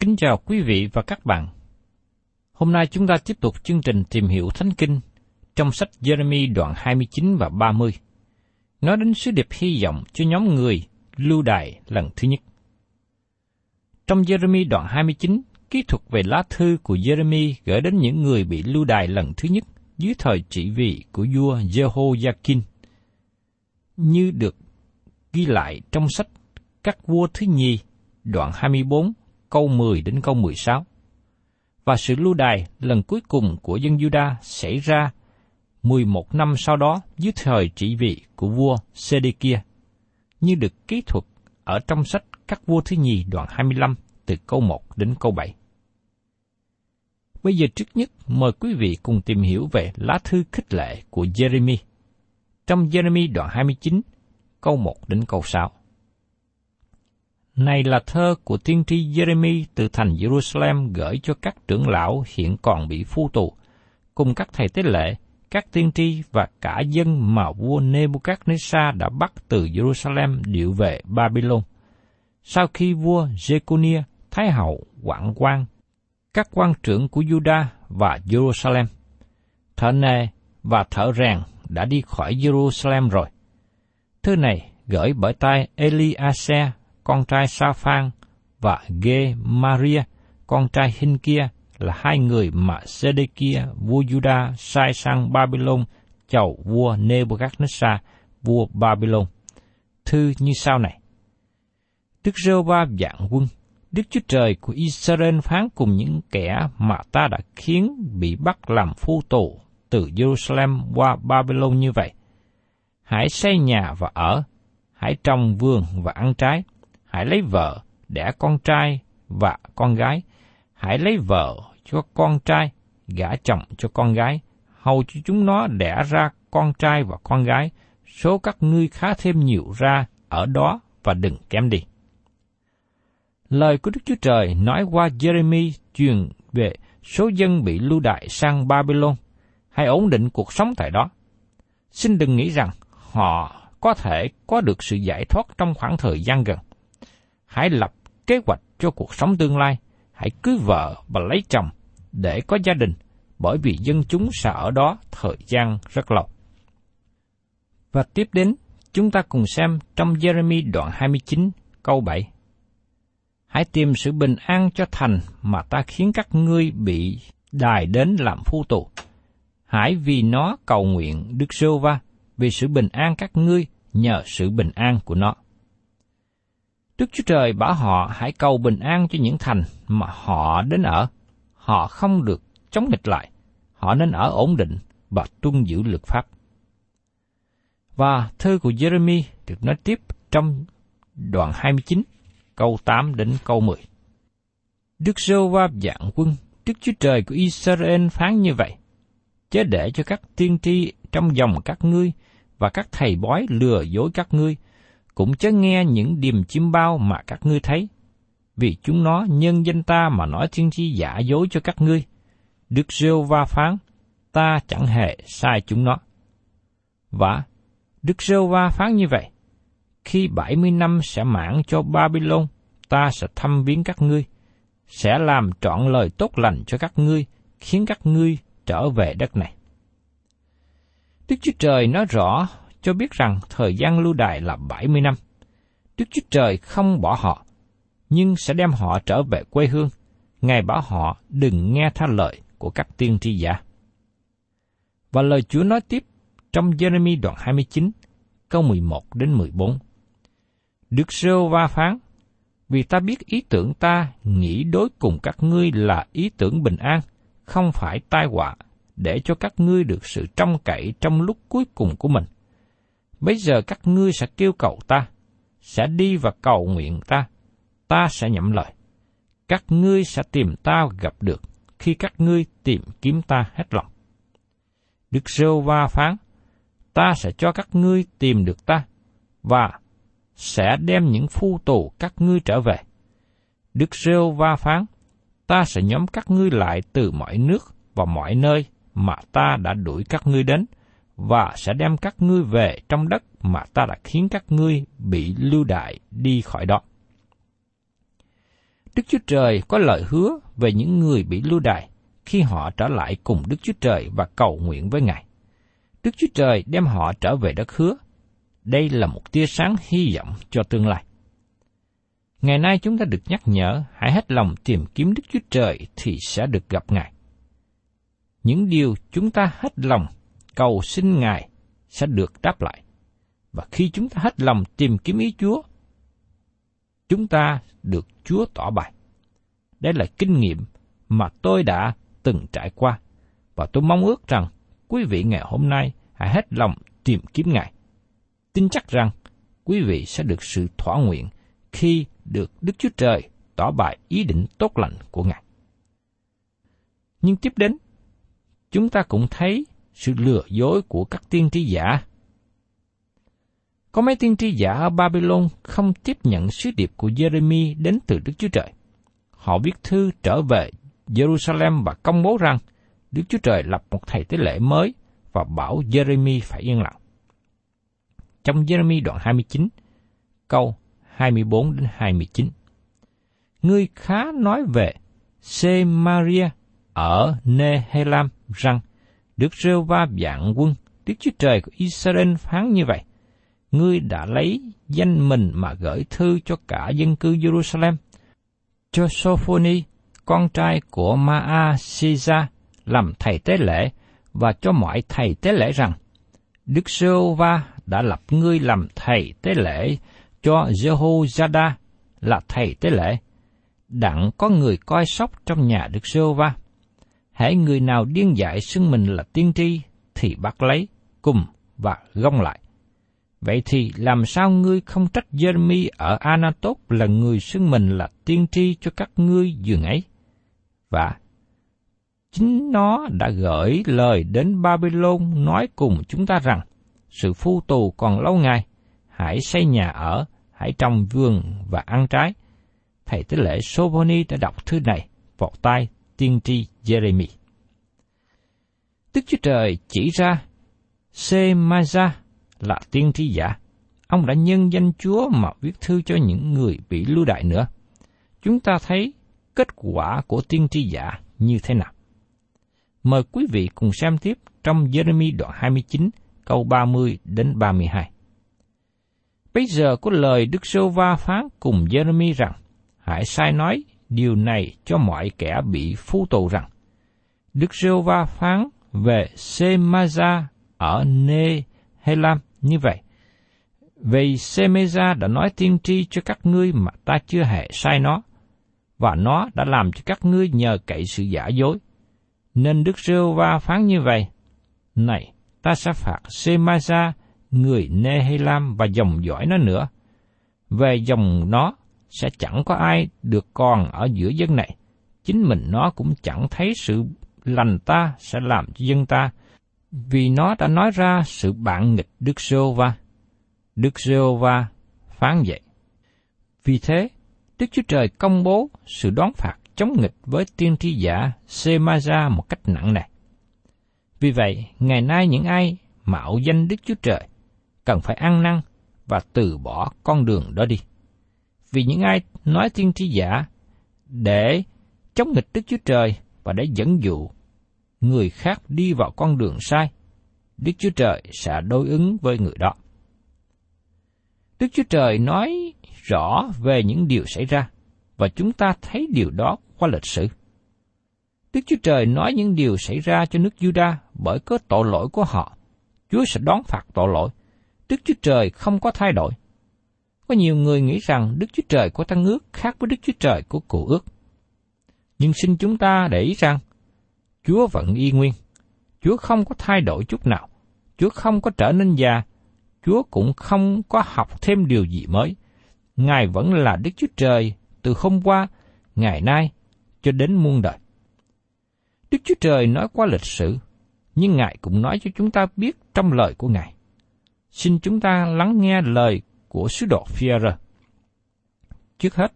Kính chào quý vị và các bạn. Hôm nay chúng ta tiếp tục chương trình tìm hiểu Thánh Kinh trong sách Jeremy đoạn 29 và 30, nói đến sứ điệp hy vọng cho nhóm người lưu đài lần thứ nhất. Trong Jeremy đoạn 29, kỹ thuật về lá thư của Jeremy gửi đến những người bị lưu đài lần thứ nhất dưới thời trị vì của vua Jehoiakim, như được ghi lại trong sách Các vua thứ nhì, đoạn 24, câu 10 đến câu 16. Và sự lưu đài lần cuối cùng của dân Juda xảy ra 11 năm sau đó dưới thời trị vì của vua Sê-đê-kia, như được kỹ thuật ở trong sách Các vua thứ nhì đoạn 25 từ câu 1 đến câu 7. Bây giờ trước nhất mời quý vị cùng tìm hiểu về lá thư khích lệ của Jeremy. Trong Jeremy đoạn 29, câu 1 đến câu 6. Này là thơ của tiên tri Jeremy từ thành Jerusalem gửi cho các trưởng lão hiện còn bị phu tù, cùng các thầy tế lệ, các tiên tri và cả dân mà vua Nebuchadnezzar đã bắt từ Jerusalem điệu về Babylon. Sau khi vua Jeconia, Thái hậu, Quảng quan, các quan trưởng của Juda và Jerusalem, thợ nề và thợ rèn đã đi khỏi Jerusalem rồi. Thư này gửi bởi tay Eliase, con trai Sa-phan, và gê Maria, con trai hinh kia là hai người mà Zedekia, vua Juda sai sang Babylon chầu vua Nebuchadnezzar, vua Babylon. Thư như sau này. Đức rêu ba dạng quân, Đức Chúa Trời của Israel phán cùng những kẻ mà ta đã khiến bị bắt làm phu tù từ Jerusalem qua Babylon như vậy. Hãy xây nhà và ở, hãy trồng vườn và ăn trái, hãy lấy vợ, đẻ con trai và con gái, hãy lấy vợ cho con trai, gả chồng cho con gái, hầu cho chúng nó đẻ ra con trai và con gái, số các ngươi khá thêm nhiều ra ở đó và đừng kém đi. Lời của Đức Chúa Trời nói qua Jeremy truyền về số dân bị lưu đại sang Babylon, hay ổn định cuộc sống tại đó. Xin đừng nghĩ rằng họ có thể có được sự giải thoát trong khoảng thời gian gần. Hãy lập kế hoạch cho cuộc sống tương lai, hãy cưới vợ và lấy chồng để có gia đình, bởi vì dân chúng sẽ ở đó thời gian rất lâu. Và tiếp đến, chúng ta cùng xem trong Jeremy đoạn 29 câu 7. Hãy tìm sự bình an cho thành mà ta khiến các ngươi bị đài đến làm phu tù. Hãy vì nó cầu nguyện Đức Sô Va vì sự bình an các ngươi nhờ sự bình an của nó. Đức Chúa Trời bảo họ hãy cầu bình an cho những thành mà họ đến ở. Họ không được chống nghịch lại. Họ nên ở ổn định và tuân giữ luật pháp. Và thư của Jeremy được nói tiếp trong đoạn 29, câu 8 đến câu 10. Đức Sô Va dạng quân, Đức Chúa Trời của Israel phán như vậy. Chớ để cho các tiên tri trong dòng các ngươi và các thầy bói lừa dối các ngươi, cũng chớ nghe những điềm chim bao mà các ngươi thấy, vì chúng nó nhân danh ta mà nói thiên tri giả dối cho các ngươi. Đức Rêu Va phán, ta chẳng hề sai chúng nó. Và Đức Rêu Va phán như vậy, khi bảy mươi năm sẽ mãn cho Babylon, ta sẽ thăm viếng các ngươi, sẽ làm trọn lời tốt lành cho các ngươi, khiến các ngươi trở về đất này. Đức Chúa Trời nói rõ cho biết rằng thời gian lưu đài là 70 năm. Đức Chúa Trời không bỏ họ, nhưng sẽ đem họ trở về quê hương. Ngài bảo họ đừng nghe tha lời của các tiên tri giả. Và lời Chúa nói tiếp trong Jeremy đoạn 29, câu 11 đến 14. Đức Sêu Va phán, vì ta biết ý tưởng ta nghĩ đối cùng các ngươi là ý tưởng bình an, không phải tai họa, để cho các ngươi được sự trông cậy trong lúc cuối cùng của mình. Bây giờ các ngươi sẽ kêu cầu ta, sẽ đi và cầu nguyện ta, ta sẽ nhậm lời. Các ngươi sẽ tìm ta gặp được khi các ngươi tìm kiếm ta hết lòng. Đức Sêu Va phán, ta sẽ cho các ngươi tìm được ta, và sẽ đem những phu tù các ngươi trở về. Đức Sêu Va phán, ta sẽ nhóm các ngươi lại từ mọi nước và mọi nơi mà ta đã đuổi các ngươi đến, và sẽ đem các ngươi về trong đất mà ta đã khiến các ngươi bị lưu đại đi khỏi đó. Đức Chúa Trời có lời hứa về những người bị lưu đày khi họ trở lại cùng Đức Chúa Trời và cầu nguyện với Ngài. Đức Chúa Trời đem họ trở về đất hứa. Đây là một tia sáng hy vọng cho tương lai. Ngày nay chúng ta được nhắc nhở, hãy hết lòng tìm kiếm Đức Chúa Trời thì sẽ được gặp Ngài. Những điều chúng ta hết lòng cầu xin Ngài sẽ được đáp lại. Và khi chúng ta hết lòng tìm kiếm ý Chúa, chúng ta được Chúa tỏ bài. Đây là kinh nghiệm mà tôi đã từng trải qua, và tôi mong ước rằng quý vị ngày hôm nay hãy hết lòng tìm kiếm Ngài. Tin chắc rằng quý vị sẽ được sự thỏa nguyện khi được Đức Chúa Trời tỏ bài ý định tốt lành của Ngài. Nhưng tiếp đến, chúng ta cũng thấy sự lừa dối của các tiên tri giả. Có mấy tiên tri giả ở Babylon không tiếp nhận sứ điệp của Jeremy đến từ Đức Chúa Trời. Họ viết thư trở về Jerusalem và công bố rằng Đức Chúa Trời lập một thầy tế lễ mới và bảo Jeremy phải yên lặng. Trong Jeremy đoạn 29, câu 24 đến 29. Ngươi khá nói về Semaria ở Nehelam rằng Đức rêu va vạn quân, Đức Chúa Trời của Israel phán như vậy. Ngươi đã lấy danh mình mà gửi thư cho cả dân cư Jerusalem, cho Sophoni, con trai của Maasisa, làm thầy tế lễ, và cho mọi thầy tế lễ rằng, Đức Giê-va đã lập ngươi làm thầy tế lễ cho Jehoiada là thầy tế lễ. Đặng có người coi sóc trong nhà Đức Giê-va hãy người nào điên dại xưng mình là tiên tri thì bắt lấy, cùng và gông lại. Vậy thì làm sao ngươi không trách Jeremy ở Anatot là người xưng mình là tiên tri cho các ngươi dường ấy? Và chính nó đã gửi lời đến Babylon nói cùng chúng ta rằng, sự phu tù còn lâu ngày, hãy xây nhà ở, hãy trồng vườn và ăn trái. Thầy tế lễ Soboni đã đọc thư này vào tay tiên tri Jeremy. Đức Chúa Trời chỉ ra Semaja là tiên tri giả. Ông đã nhân danh Chúa mà viết thư cho những người bị lưu đại nữa. Chúng ta thấy kết quả của tiên tri giả như thế nào. Mời quý vị cùng xem tiếp trong Jeremy đoạn 29 câu 30 đến 32. Bây giờ có lời Đức Sô Va phán cùng Jeremy rằng, hãy sai nói điều này cho mọi kẻ bị phu tù rằng, Đức Rêu Va phán về Semaza ở Nê Helam như vậy. Vì semaza đã nói tiên tri cho các ngươi mà ta chưa hề sai nó, và nó đã làm cho các ngươi nhờ cậy sự giả dối. Nên Đức Rêu Va phán như vậy, Này, ta sẽ phạt semaza người Nehelam và dòng dõi nó nữa. Về dòng nó, sẽ chẳng có ai được còn ở giữa dân này. Chính mình nó cũng chẳng thấy sự lành ta sẽ làm cho dân ta, vì nó đã nói ra sự bạn nghịch Đức giê Va. Đức giê Va phán vậy. Vì thế, Đức Chúa Trời công bố sự đón phạt chống nghịch với tiên tri giả Semaja một cách nặng nề. Vì vậy, ngày nay những ai mạo danh Đức Chúa Trời cần phải ăn năn và từ bỏ con đường đó đi. Vì những ai nói tiên tri giả để chống nghịch Đức Chúa Trời và để dẫn dụ người khác đi vào con đường sai, Đức Chúa Trời sẽ đối ứng với người đó. Đức Chúa Trời nói rõ về những điều xảy ra, và chúng ta thấy điều đó qua lịch sử. Đức Chúa Trời nói những điều xảy ra cho nước Juda bởi có tội lỗi của họ. Chúa sẽ đón phạt tội lỗi. Đức Chúa Trời không có thay đổi. Có nhiều người nghĩ rằng Đức Chúa Trời của Tăng ước khác với Đức Chúa Trời của Cụ ước. Nhưng xin chúng ta để ý rằng, Chúa vẫn y nguyên. Chúa không có thay đổi chút nào. Chúa không có trở nên già. Chúa cũng không có học thêm điều gì mới. Ngài vẫn là Đức Chúa Trời từ hôm qua, ngày nay, cho đến muôn đời. Đức Chúa Trời nói qua lịch sử, nhưng Ngài cũng nói cho chúng ta biết trong lời của Ngài. Xin chúng ta lắng nghe lời của sứ đồ Führer. Trước hết,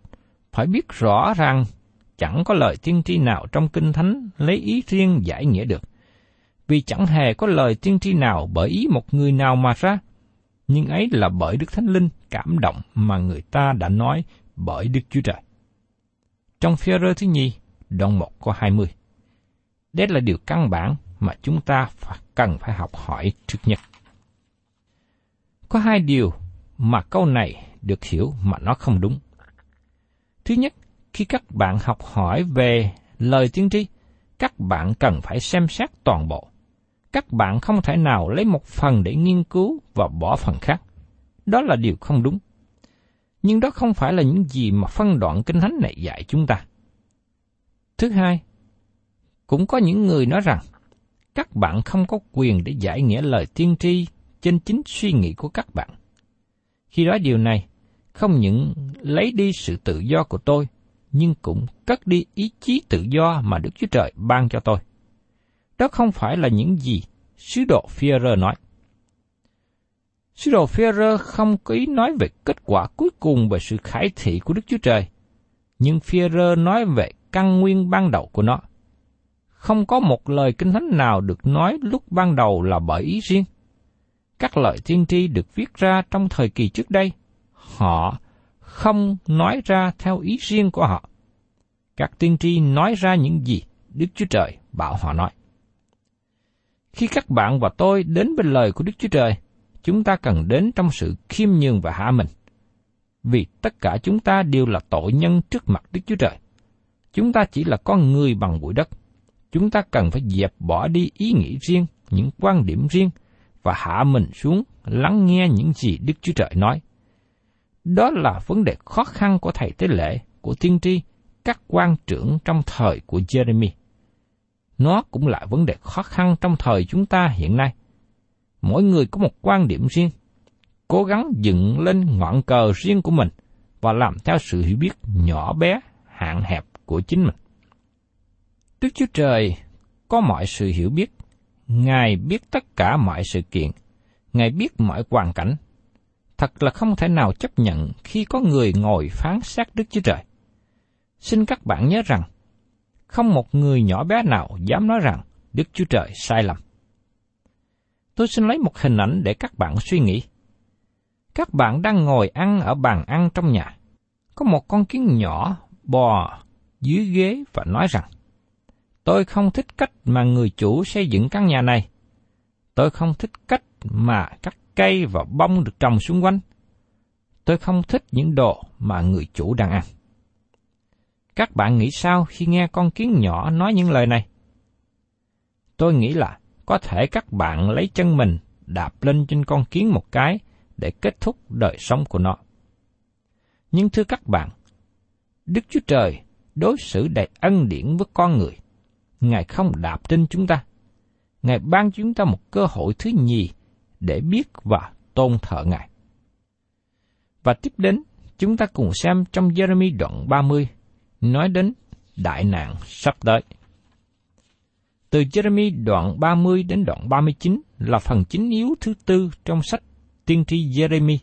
phải biết rõ rằng chẳng có lời tiên tri nào trong Kinh Thánh lấy ý riêng giải nghĩa được. Vì chẳng hề có lời tiên tri nào bởi ý một người nào mà ra, nhưng ấy là bởi Đức Thánh Linh cảm động mà người ta đã nói bởi Đức Chúa Trời. Trong phía rơ thứ nhì, đoạn 1 có 20. Đây là điều căn bản mà chúng ta cần phải học hỏi trước nhất. Có hai điều mà câu này được hiểu mà nó không đúng. Thứ nhất, khi các bạn học hỏi về lời tiên tri, các bạn cần phải xem xét toàn bộ. Các bạn không thể nào lấy một phần để nghiên cứu và bỏ phần khác. Đó là điều không đúng. Nhưng đó không phải là những gì mà phân đoạn kinh thánh này dạy chúng ta. Thứ hai, cũng có những người nói rằng các bạn không có quyền để giải nghĩa lời tiên tri trên chính suy nghĩ của các bạn. Khi nói điều này, không những lấy đi sự tự do của tôi, nhưng cũng cất đi ý chí tự do mà Đức Chúa Trời ban cho tôi. Đó không phải là những gì sứ đồ Führer nói. Sứ đồ Führer không có ý nói về kết quả cuối cùng về sự khải thị của Đức Chúa Trời, nhưng Führer nói về căn nguyên ban đầu của nó. Không có một lời kinh thánh nào được nói lúc ban đầu là bởi ý riêng. Các lời tiên tri được viết ra trong thời kỳ trước đây, họ không nói ra theo ý riêng của họ. Các tiên tri nói ra những gì Đức Chúa Trời bảo họ nói. Khi các bạn và tôi đến bên lời của Đức Chúa Trời, chúng ta cần đến trong sự khiêm nhường và hạ mình. Vì tất cả chúng ta đều là tội nhân trước mặt Đức Chúa Trời. Chúng ta chỉ là con người bằng bụi đất. Chúng ta cần phải dẹp bỏ đi ý nghĩ riêng, những quan điểm riêng, và hạ mình xuống lắng nghe những gì Đức Chúa Trời nói. Đó là vấn đề khó khăn của thầy tế lễ, của tiên tri, các quan trưởng trong thời của Jeremy. Nó cũng là vấn đề khó khăn trong thời chúng ta hiện nay. Mỗi người có một quan điểm riêng, cố gắng dựng lên ngọn cờ riêng của mình và làm theo sự hiểu biết nhỏ bé, hạn hẹp của chính mình. Đức Chúa Trời có mọi sự hiểu biết, Ngài biết tất cả mọi sự kiện, Ngài biết mọi hoàn cảnh. Thật là không thể nào chấp nhận khi có người ngồi phán xét Đức Chúa Trời. Xin các bạn nhớ rằng, không một người nhỏ bé nào dám nói rằng Đức Chúa Trời sai lầm. Tôi xin lấy một hình ảnh để các bạn suy nghĩ. Các bạn đang ngồi ăn ở bàn ăn trong nhà. Có một con kiến nhỏ bò dưới ghế và nói rằng, Tôi không thích cách mà người chủ xây dựng căn nhà này. Tôi không thích cách mà các cây và bông được trồng xung quanh. Tôi không thích những đồ mà người chủ đang ăn. Các bạn nghĩ sao khi nghe con kiến nhỏ nói những lời này? Tôi nghĩ là có thể các bạn lấy chân mình đạp lên trên con kiến một cái để kết thúc đời sống của nó. Nhưng thưa các bạn, Đức Chúa Trời đối xử đầy ân điển với con người. Ngài không đạp trên chúng ta. Ngài ban chúng ta một cơ hội thứ nhì để biết và tôn thờ Ngài. Và tiếp đến, chúng ta cùng xem trong Jeremy đoạn 30, nói đến đại nạn sắp tới. Từ Jeremy đoạn 30 đến đoạn 39 là phần chính yếu thứ tư trong sách tiên tri Jeremy.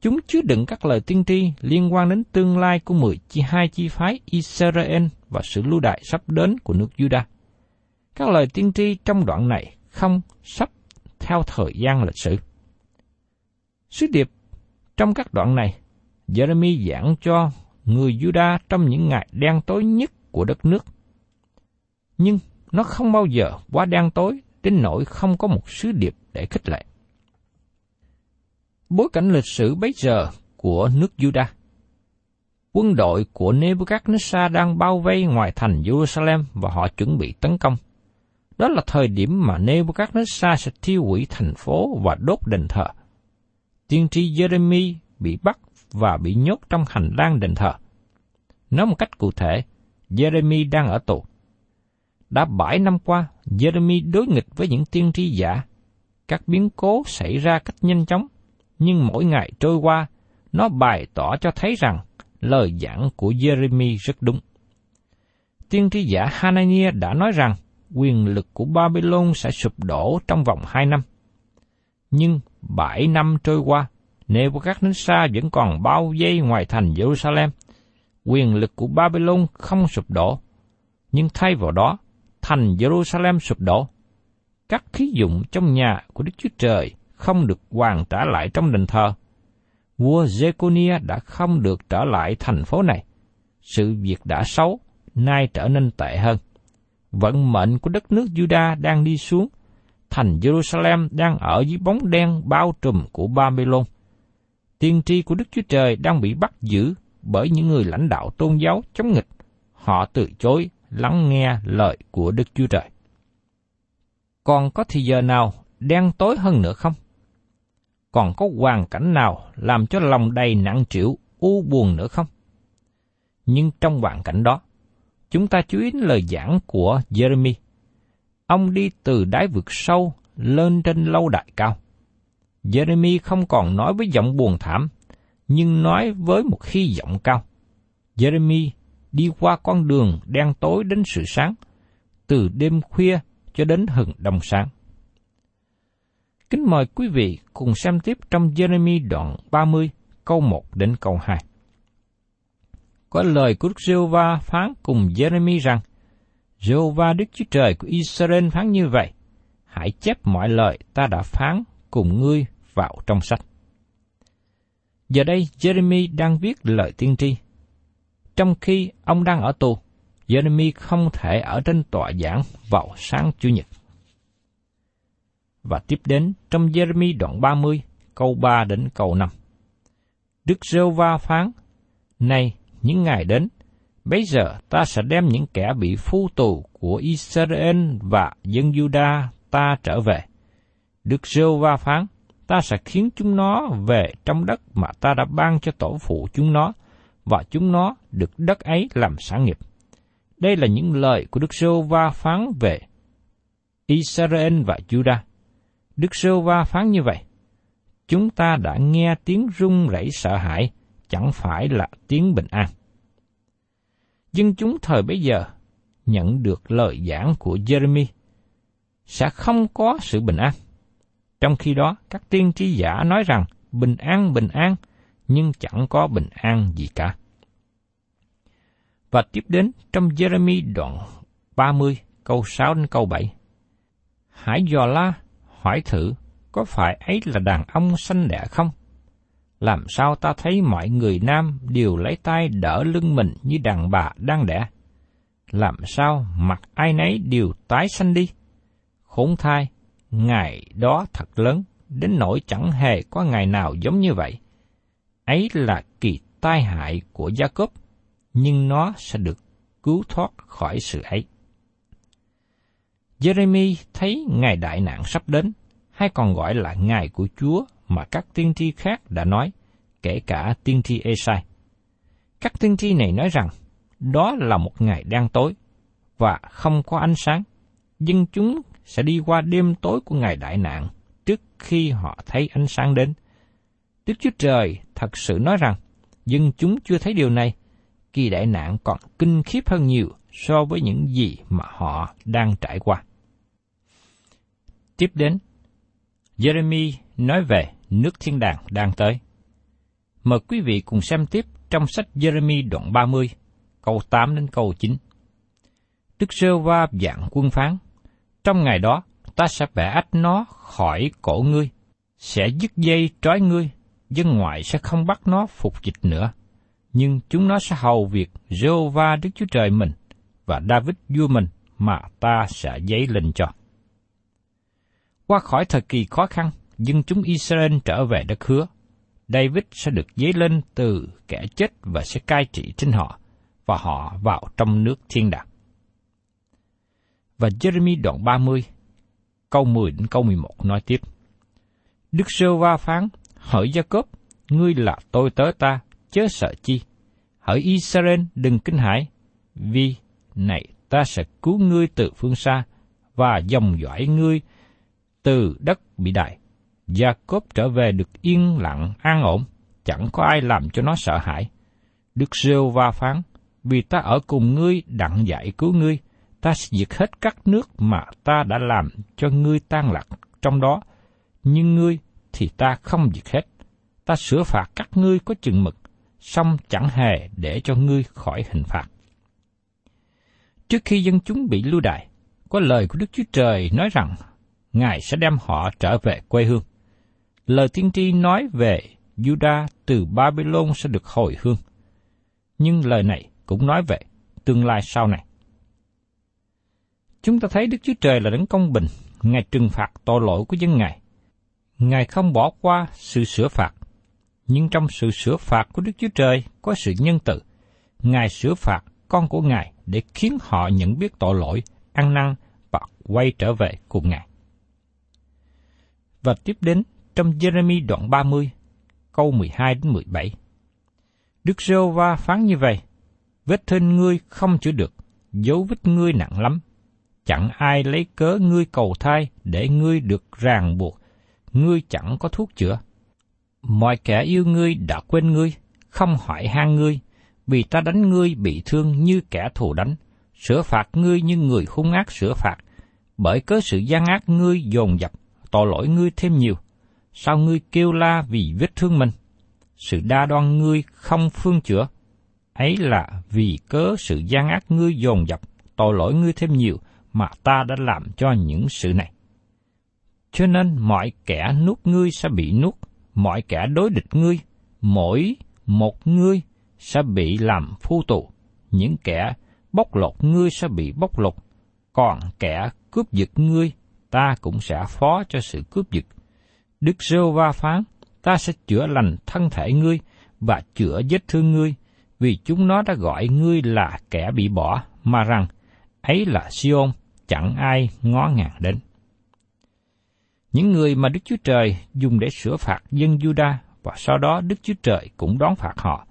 Chúng chứa đựng các lời tiên tri liên quan đến tương lai của 10 chi hai chi phái Israel và sự lưu đại sắp đến của nước Judah. Các lời tiên tri trong đoạn này không sắp theo thời gian lịch sử. Sứ điệp trong các đoạn này, Jeremy giảng cho người Judah trong những ngày đen tối nhất của đất nước. Nhưng nó không bao giờ quá đen tối đến nỗi không có một sứ điệp để khích lệ. Bối cảnh lịch sử bấy giờ của nước Judah Quân đội của Nebuchadnezzar đang bao vây ngoài thành Jerusalem và họ chuẩn bị tấn công. Đó là thời điểm mà Nebuchadnezzar sẽ thiêu hủy thành phố và đốt đền thờ. Tiên tri Jeremy bị bắt và bị nhốt trong hành lang đền thờ. Nói một cách cụ thể, Jeremy đang ở tù. Đã bảy năm qua, Jeremy đối nghịch với những tiên tri giả. Các biến cố xảy ra cách nhanh chóng, nhưng mỗi ngày trôi qua, nó bày tỏ cho thấy rằng lời giảng của Jeremy rất đúng. Tiên tri giả Hanania đã nói rằng quyền lực của Babylon sẽ sụp đổ trong vòng hai năm. Nhưng bảy năm trôi qua, Nebuchadnezzar vẫn còn bao vây ngoài thành Jerusalem. Quyền lực của Babylon không sụp đổ, nhưng thay vào đó, thành Jerusalem sụp đổ. Các khí dụng trong nhà của Đức Chúa Trời không được hoàn trả lại trong đền thờ. Vua Jeconia đã không được trở lại thành phố này. Sự việc đã xấu, nay trở nên tệ hơn. Vận mệnh của đất nước Juda đang đi xuống. Thành Jerusalem đang ở dưới bóng đen bao trùm của Babylon. Tiên tri của Đức Chúa Trời đang bị bắt giữ bởi những người lãnh đạo tôn giáo chống nghịch. Họ từ chối lắng nghe lời của Đức Chúa Trời. Còn có thì giờ nào đen tối hơn nữa không? Còn có hoàn cảnh nào làm cho lòng đầy nặng trĩu, u buồn nữa không? Nhưng trong hoàn cảnh đó, chúng ta chú ý đến lời giảng của Jeremy. Ông đi từ đáy vực sâu lên trên lâu đại cao. Jeremy không còn nói với giọng buồn thảm, nhưng nói với một khi giọng cao. Jeremy đi qua con đường đen tối đến sự sáng, từ đêm khuya cho đến hừng đông sáng. Kính mời quý vị cùng xem tiếp trong Jeremy đoạn 30, câu 1 đến câu 2. Có lời của Đức giê va phán cùng Jeremy rằng, giê va Đức Chúa Trời của Israel phán như vậy, hãy chép mọi lời ta đã phán cùng ngươi vào trong sách. Giờ đây Jeremy đang viết lời tiên tri. Trong khi ông đang ở tù, Jeremy không thể ở trên tòa giảng vào sáng Chủ nhật. Và tiếp đến trong Jeremy đoạn 30, câu 3 đến câu 5. Đức Rêu Va phán, Này, những ngày đến, bây giờ ta sẽ đem những kẻ bị phu tù của Israel và dân Juda ta trở về. Đức Rêu Va phán, ta sẽ khiến chúng nó về trong đất mà ta đã ban cho tổ phụ chúng nó, và chúng nó được đất ấy làm sản nghiệp. Đây là những lời của Đức Sô Va phán về Israel và Judah. Đức Sô Va phán như vậy. Chúng ta đã nghe tiếng rung rẩy sợ hãi, chẳng phải là tiếng bình an. Dân chúng thời bấy giờ nhận được lời giảng của Jeremy sẽ không có sự bình an. Trong khi đó, các tiên tri giả nói rằng bình an bình an, nhưng chẳng có bình an gì cả. Và tiếp đến trong Jeremy đoạn 30 câu 6 đến câu 7. Hãy dò la, hỏi thử, có phải ấy là đàn ông sanh đẻ không? Làm sao ta thấy mọi người nam đều lấy tay đỡ lưng mình như đàn bà đang đẻ? Làm sao mặt ai nấy đều tái xanh đi? Khốn thai, ngày đó thật lớn, đến nỗi chẳng hề có ngày nào giống như vậy. Ấy là kỳ tai hại của Gia Cốp, nhưng nó sẽ được cứu thoát khỏi sự ấy. Jeremy thấy ngày đại nạn sắp đến, hay còn gọi là ngày của Chúa mà các tiên tri khác đã nói, kể cả tiên tri Esai. Các tiên tri này nói rằng, đó là một ngày đang tối, và không có ánh sáng. Dân chúng sẽ đi qua đêm tối của ngày đại nạn trước khi họ thấy ánh sáng đến. Đức Chúa Trời thật sự nói rằng, dân chúng chưa thấy điều này, kỳ đại nạn còn kinh khiếp hơn nhiều so với những gì mà họ đang trải qua. Tiếp đến, Jeremy nói về nước thiên đàng đang tới. Mời quý vị cùng xem tiếp trong sách Jeremy đoạn 30, câu 8 đến câu 9. Đức Sơ Va dạng quân phán, trong ngày đó ta sẽ bẻ ách nó khỏi cổ ngươi, sẽ dứt dây trói ngươi, dân ngoại sẽ không bắt nó phục dịch nữa. Nhưng chúng nó sẽ hầu việc Jehovah Đức Chúa Trời mình và David vua mình mà ta sẽ giấy lên cho. Qua khỏi thời kỳ khó khăn, dân chúng Israel trở về đất hứa. David sẽ được dấy lên từ kẻ chết và sẽ cai trị trên họ, và họ vào trong nước thiên đàng. Và Jeremy đoạn 30, câu 10 đến câu 11 nói tiếp. Đức Sơ Va phán, hỡi Gia Cốp, ngươi là tôi tớ ta, chớ sợ chi. Hỡi Israel đừng kinh hãi, vì này ta sẽ cứu ngươi từ phương xa, và dòng dõi ngươi từ đất bị đại. Gia Cốp trở về được yên lặng, an ổn, chẳng có ai làm cho nó sợ hãi. Đức Rêu va phán, vì ta ở cùng ngươi đặng dạy cứu ngươi, ta sẽ diệt hết các nước mà ta đã làm cho ngươi tan lạc trong đó, nhưng ngươi thì ta không diệt hết. Ta sửa phạt các ngươi có chừng mực, song chẳng hề để cho ngươi khỏi hình phạt. Trước khi dân chúng bị lưu đày, có lời của Đức Chúa Trời nói rằng Ngài sẽ đem họ trở về quê hương. Lời tiên tri nói về Judah từ Babylon sẽ được hồi hương. Nhưng lời này cũng nói về tương lai sau này. Chúng ta thấy Đức Chúa Trời là đấng công bình, Ngài trừng phạt tội lỗi của dân Ngài. Ngài không bỏ qua sự sửa phạt, nhưng trong sự sửa phạt của Đức Chúa Trời có sự nhân từ. Ngài sửa phạt con của Ngài để khiến họ nhận biết tội lỗi, ăn năn và quay trở về cùng Ngài. Và tiếp đến trong Jeremy đoạn 30, câu 12 đến 17. Đức giê va phán như vậy, vết thương ngươi không chữa được, dấu vết ngươi nặng lắm. Chẳng ai lấy cớ ngươi cầu thai để ngươi được ràng buộc, ngươi chẳng có thuốc chữa. Mọi kẻ yêu ngươi đã quên ngươi, không hỏi han ngươi, vì ta đánh ngươi bị thương như kẻ thù đánh, sửa phạt ngươi như người hung ác sửa phạt, bởi cớ sự gian ác ngươi dồn dập, tội lỗi ngươi thêm nhiều. Sao ngươi kêu la vì vết thương mình? Sự đa đoan ngươi không phương chữa. Ấy là vì cớ sự gian ác ngươi dồn dập, tội lỗi ngươi thêm nhiều mà ta đã làm cho những sự này. Cho nên mọi kẻ nuốt ngươi sẽ bị nuốt, mọi kẻ đối địch ngươi, mỗi một ngươi sẽ bị làm phu tù, những kẻ bóc lột ngươi sẽ bị bóc lột, còn kẻ cướp giật ngươi ta cũng sẽ phó cho sự cướp giật. Đức giê va phán, ta sẽ chữa lành thân thể ngươi và chữa vết thương ngươi, vì chúng nó đã gọi ngươi là kẻ bị bỏ, mà rằng, ấy là Siôn, chẳng ai ngó ngàng đến. Những người mà Đức Chúa Trời dùng để sửa phạt dân Juda và sau đó Đức Chúa Trời cũng đón phạt họ.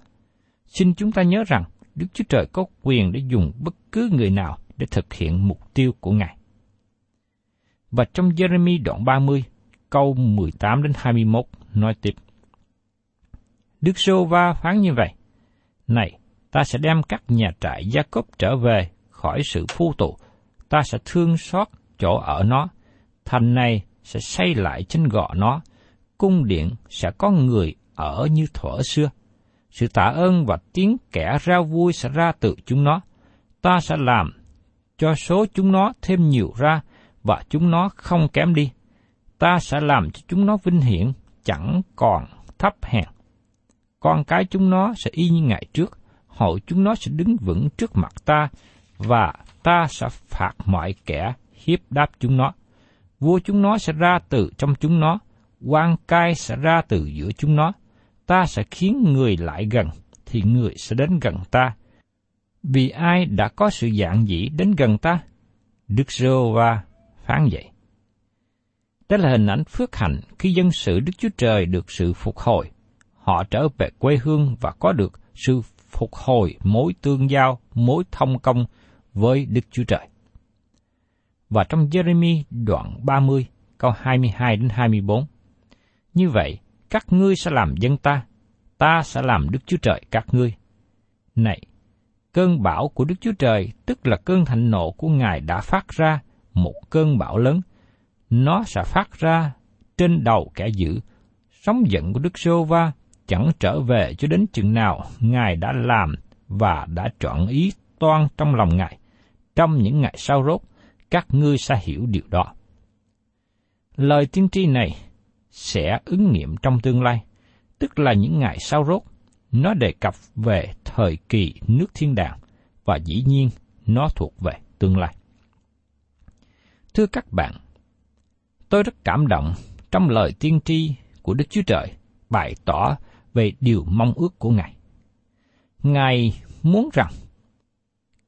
Xin chúng ta nhớ rằng Đức Chúa Trời có quyền để dùng bất cứ người nào để thực hiện mục tiêu của Ngài. Và trong Jeremy đoạn 30, câu 18 đến 21 nói tiếp. Đức Sô Va phán như vậy, Này, ta sẽ đem các nhà trại gia cốp trở về khỏi sự phu tụ, ta sẽ thương xót chỗ ở nó, thành này sẽ xây lại trên gò nó, cung điện sẽ có người ở như thuở xưa. Sự tạ ơn và tiếng kẻ rao vui sẽ ra từ chúng nó. Ta sẽ làm cho số chúng nó thêm nhiều ra, và chúng nó không kém đi. Ta sẽ làm cho chúng nó vinh hiển, chẳng còn thấp hèn. Con cái chúng nó sẽ y như ngày trước, hội chúng nó sẽ đứng vững trước mặt ta, và ta sẽ phạt mọi kẻ hiếp đáp chúng nó. Vua chúng nó sẽ ra từ trong chúng nó, quan cai sẽ ra từ giữa chúng nó. Ta sẽ khiến người lại gần, thì người sẽ đến gần ta. Vì ai đã có sự dạng dĩ đến gần ta? Đức giê va phán vậy. Đó là hình ảnh phước hạnh khi dân sự Đức Chúa Trời được sự phục hồi. Họ trở về quê hương và có được sự phục hồi mối tương giao, mối thông công với Đức Chúa Trời. Và trong Jeremy đoạn 30, câu 22 đến 24. Như vậy, các ngươi sẽ làm dân ta, ta sẽ làm Đức Chúa Trời các ngươi. Này, cơn bão của Đức Chúa Trời, tức là cơn thạnh nộ của Ngài đã phát ra một cơn bão lớn, nó sẽ phát ra trên đầu kẻ dữ. Sóng giận của Đức Sô Va chẳng trở về cho đến chừng nào Ngài đã làm và đã chọn ý toan trong lòng Ngài. Trong những ngày sau rốt, các ngươi sẽ hiểu điều đó. Lời tiên tri này sẽ ứng nghiệm trong tương lai, tức là những ngày sau rốt. Nó đề cập về thời kỳ nước thiên đàng và dĩ nhiên nó thuộc về tương lai. Thưa các bạn, tôi rất cảm động trong lời tiên tri của Đức Chúa Trời bày tỏ về điều mong ước của Ngài. Ngài muốn rằng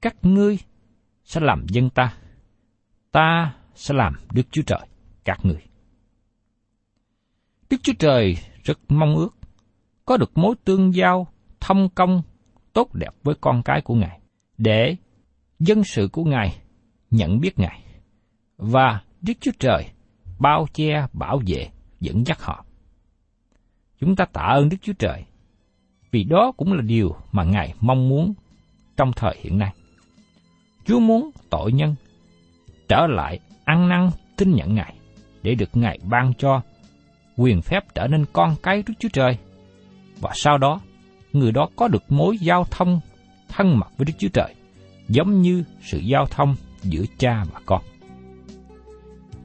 các ngươi sẽ làm dân ta, ta sẽ làm Đức Chúa Trời các ngươi. Đức Chúa Trời rất mong ước có được mối tương giao, thông công tốt đẹp với con cái của Ngài, để dân sự của Ngài nhận biết Ngài, và Đức Chúa Trời bao che, bảo vệ, dẫn dắt họ. Chúng ta tạ ơn Đức Chúa Trời, vì đó cũng là điều mà Ngài mong muốn trong thời hiện nay. Chúa muốn tội nhân trở lại ăn năn tin nhận Ngài, để được Ngài ban cho quyền phép trở nên con cái Đức Chúa Trời. Và sau đó, người đó có được mối giao thông thân mật với Đức Chúa Trời, giống như sự giao thông giữa cha và con.